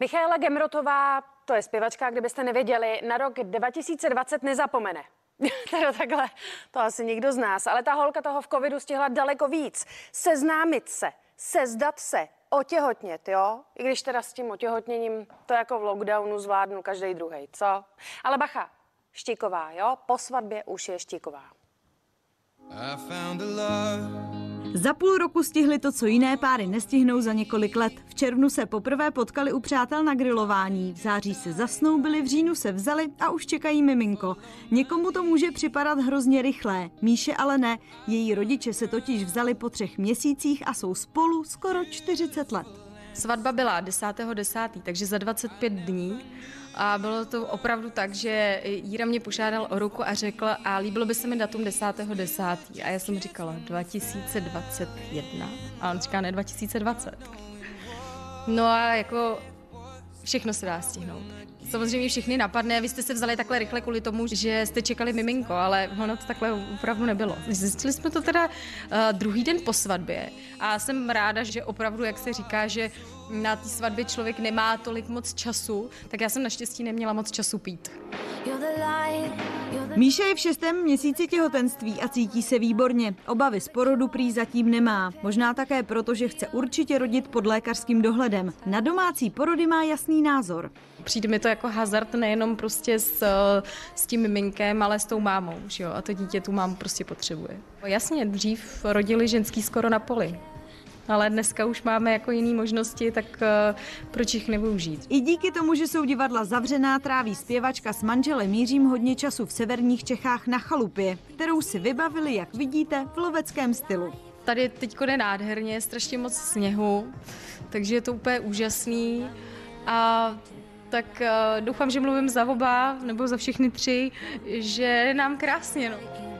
Michaela Gemrotová, to je zpěvačka, kdybyste nevěděli, na rok 2020 nezapomene. teda takhle, to asi nikdo z nás, ale ta holka toho v covidu stihla daleko víc. Seznámit se, sezdat se, otěhotnět, jo? I když teda s tím otěhotněním to jako v lockdownu zvládnu každý druhý, co? Ale bacha, Štíková, jo? Po svatbě už je Štíková. I found a love za půl roku stihli to, co jiné páry nestihnou za několik let. V červnu se poprvé potkali u přátel na grilování, v září se zasnoubili, v říjnu se vzali a už čekají miminko. Někomu to může připadat hrozně rychlé, Míše ale ne. Její rodiče se totiž vzali po třech měsících a jsou spolu skoro 40 let. Svatba byla 10.10., 10., takže za 25 dní a bylo to opravdu tak, že Jíra mě požádal o ruku a řekl, a líbilo by se mi datum 10.10. 10. A já jsem říkala 2021. A on říká, ne 2020. No a jako všechno se dá stihnout. Samozřejmě všechny napadne, vy jste se vzali takhle rychle kvůli tomu, že jste čekali miminko, ale ono to takhle opravdu nebylo. Zjistili jsme to teda uh, druhý den po svatbě a jsem ráda, že opravdu, jak se říká, že na té svatbě člověk nemá tolik moc času, tak já jsem naštěstí neměla moc času pít. Míša je v šestém měsíci těhotenství a cítí se výborně. Obavy z porodu prý zatím nemá. Možná také proto, že chce určitě rodit pod lékařským dohledem. Na domácí porody má jasný názor. Přijde mi to jako hazard nejenom prostě s, s tím miminkem, ale s tou mámou. Že jo? A to dítě tu mámu prostě potřebuje. Jasně, dřív rodili ženský skoro na poli ale dneska už máme jako jiné možnosti, tak uh, proč jich nevyužít? I díky tomu, že jsou divadla zavřená, tráví zpěvačka s manželem Mířím hodně času v severních Čechách na chalupě, kterou si vybavili, jak vidíte, v loveckém stylu. Tady teď je nádherně, strašně moc sněhu, takže je to úplně úžasný a tak uh, doufám, že mluvím za oba nebo za všechny tři, že nám krásně. No.